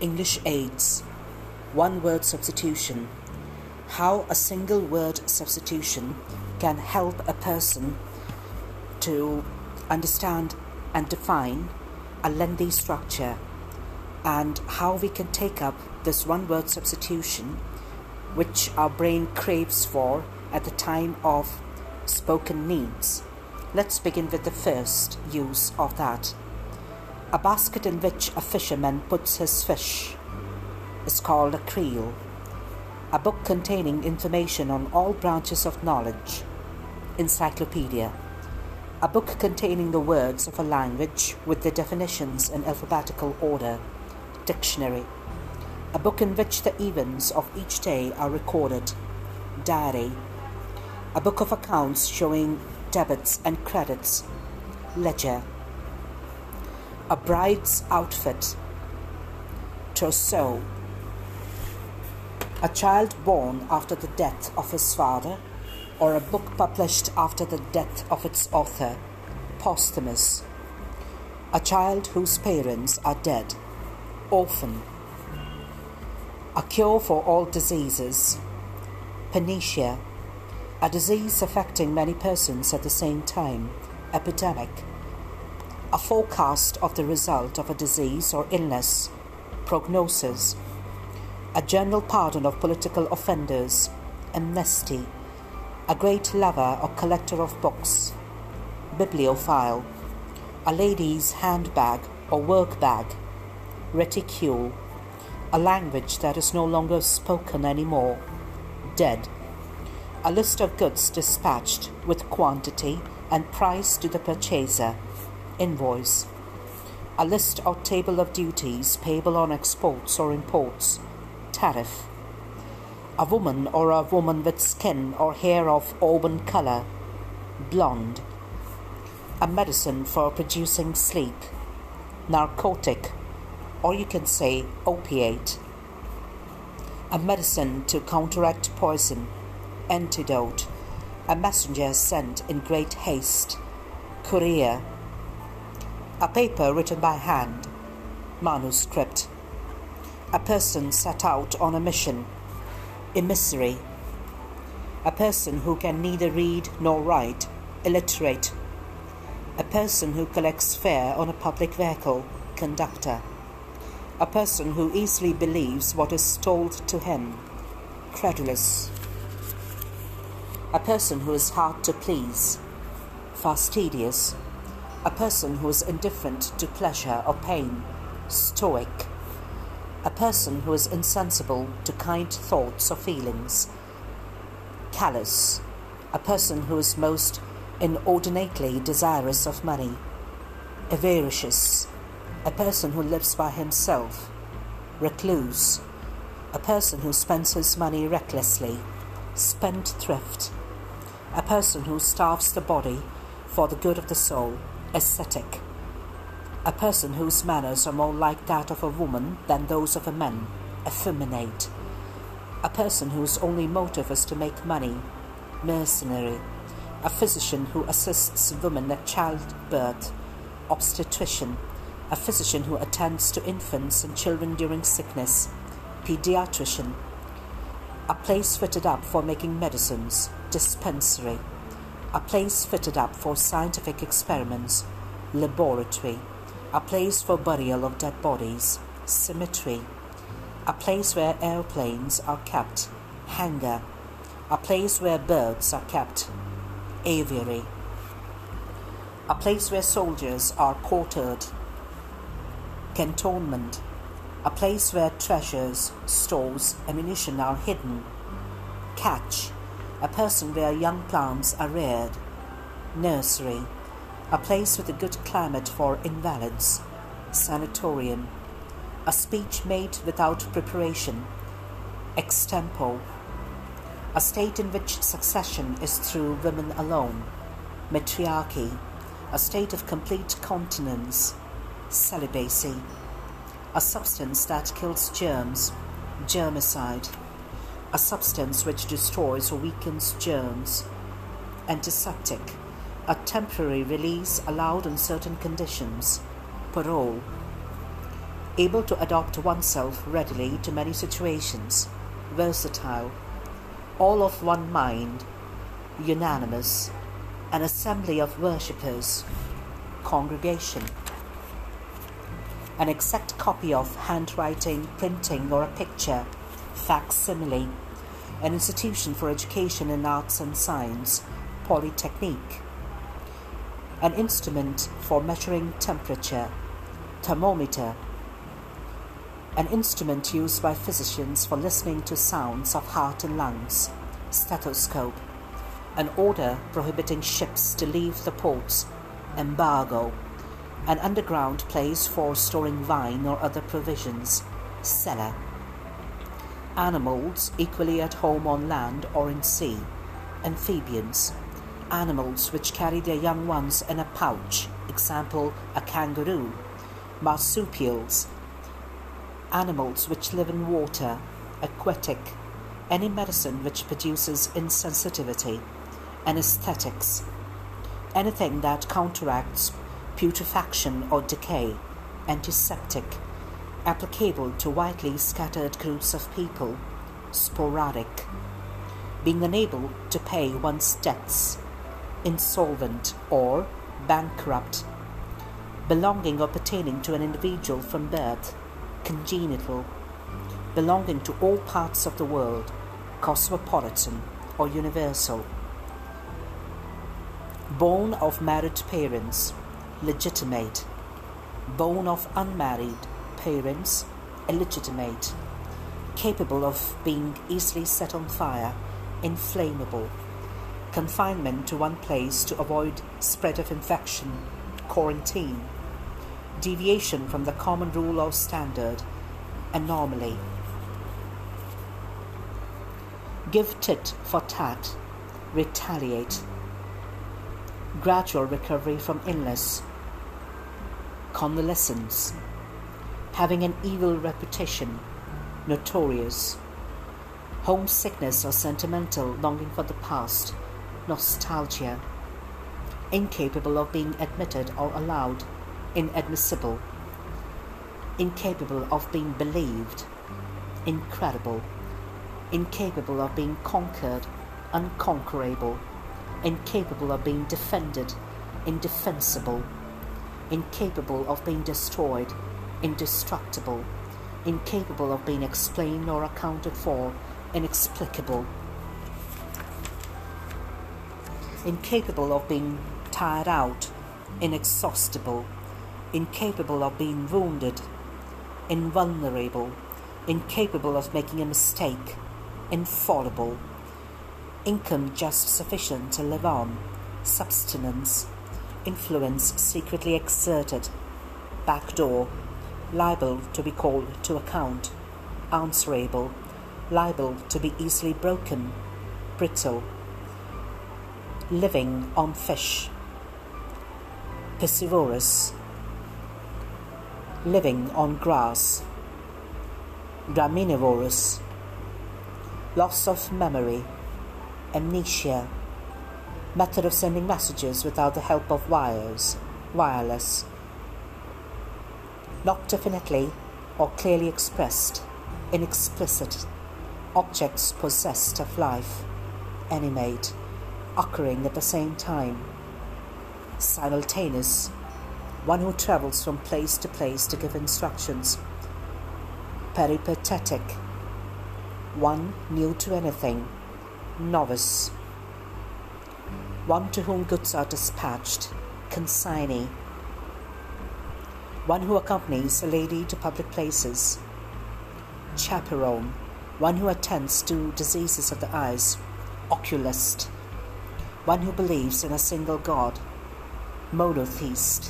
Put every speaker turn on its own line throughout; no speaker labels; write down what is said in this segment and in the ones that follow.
English aids. One word substitution. How a single word substitution can help a person to understand and define a lengthy structure, and how we can take up this one word substitution which our brain craves for at the time of spoken needs. Let's begin with the first use of that. A basket in which a fisherman puts his fish is called a creel. A book containing information on all branches of knowledge. Encyclopedia. A book containing the words of a language with their definitions in alphabetical order. Dictionary. A book in which the events of each day are recorded. Diary. A book of accounts showing debits and credits. Ledger. A bride's outfit, trousseau, a child born after the death of his father, or a book published after the death of its author, posthumous, a child whose parents are dead, orphan, a cure for all diseases, panacea, a disease affecting many persons at the same time, epidemic. A forecast of the result of a disease or illness, prognosis, a general pardon of political offenders, amnesty, a great lover or collector of books, bibliophile, a lady's handbag or work bag, reticule, a language that is no longer spoken anymore, dead, a list of goods dispatched with quantity and price to the purchaser. Invoice, a list or table of duties payable on exports or imports, tariff, a woman or a woman with skin or hair of auburn color, blonde, a medicine for producing sleep, narcotic, or you can say opiate, a medicine to counteract poison, antidote, a messenger sent in great haste, courier, a paper written by hand, manuscript. A person set out on a mission, emissary. A person who can neither read nor write, illiterate. A person who collects fare on a public vehicle, conductor. A person who easily believes what is told to him, credulous. A person who is hard to please, fastidious. A person who is indifferent to pleasure or pain, stoic, a person who is insensible to kind thoughts or feelings, callous, a person who is most inordinately desirous of money, avaricious, a person who lives by himself, recluse, a person who spends his money recklessly, spendthrift, a person who starves the body for the good of the soul, ascetic, a person whose manners are more like that of a woman than those of a man, effeminate, a person whose only motive is to make money, mercenary, a physician who assists women at childbirth, obstetrician, a physician who attends to infants and children during sickness, pediatrician, a place fitted up for making medicines, dispensary. A place fitted up for scientific experiments, laboratory, a place for burial of dead bodies, cemetery, a place where airplanes are kept, hangar, a place where birds are kept, aviary, a place where soldiers are quartered, cantonment, a place where treasures, stores, ammunition are hidden, cache, a person where young plants are reared, nursery, a place with a good climate for invalids, sanatorium, a speech made without preparation, extempo, a state in which succession is through women alone, matriarchy, a state of complete continence, celibacy, a substance that kills germs, germicide. A substance which destroys or weakens germs. Antiseptic, a temporary release allowed on certain conditions. parole, able to adapt oneself readily to many situations, versatile, all of one mind, unanimous, an assembly of worshippers, congregation. An exact copy of handwriting, printing, or a picture, facsimile, an institution for education in arts and science, polytechnic. An instrument for measuring temperature, thermometer. An instrument used by physicians for listening to sounds of heart and lungs, stethoscope. An order prohibiting ships to leave the ports, embargo. An underground place for storing wine or other provisions, cellar. Animals equally at home on land or in sea, amphibians, animals which carry their young ones in a pouch, example, a kangaroo, marsupials, animals which live in water, aquatic, any medicine which produces insensitivity, anesthetics, anything that counteracts putrefaction or decay, antiseptic, applicable to widely scattered groups of people, sporadic, being unable to pay one's debts, insolvent or bankrupt, belonging or pertaining to an individual from birth, congenital, belonging to all parts of the world, cosmopolitan or universal, born of married parents, legitimate, born of unmarried parents, illegitimate, capable of being easily set on fire, inflammable, confinement to one place to avoid spread of infection, quarantine, deviation from the common rule or standard, anomaly. Give tit for tat, retaliate, gradual recovery from illness, convalescence having an evil reputation, notorious. Homesickness or sentimental longing for the past, nostalgia. Incapable of being admitted or allowed, inadmissible. Incapable of being believed, incredible. Incapable of being conquered, unconquerable. Incapable of being defended, indefensible. Incapable of being destroyed, indestructible, incapable of being explained or accounted for, inexplicable, incapable of being tired out, inexhaustible, incapable of being wounded, invulnerable, incapable of making a mistake, infallible, income just sufficient to live on, subsistence, influence secretly exerted, backdoor, liable to be called to account, answerable, liable to be easily broken, brittle, living on fish, piscivorous, living on grass, graminivorous, loss of memory, amnesia, method of sending messages without the help of wires, wireless, not definitely or clearly expressed, inexplicit, objects possessed of life, animate, occurring at the same time, simultaneous, one who travels from place to place to give instructions, peripatetic, one new to anything, novice, one to whom goods are dispatched, consignee, one who accompanies a lady to public places, chaperone, one who attends to diseases of the eyes, oculist, one who believes in a single God, monotheist,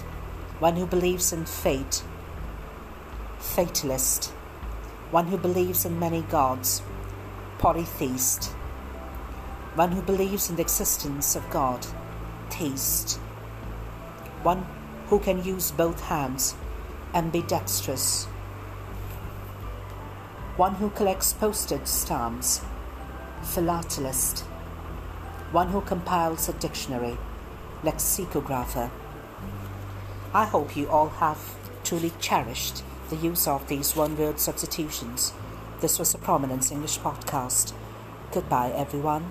one who believes in fate, fatalist, one who believes in many gods, polytheist, one who believes in the existence of God, theist, one who can use both hands and be dexterous, One who collects postage stamps, philatelist. One who compiles a dictionary, lexicographer. I hope you all have truly cherished the use of these one word substitutions. This was a Prominence English podcast. Goodbye, everyone.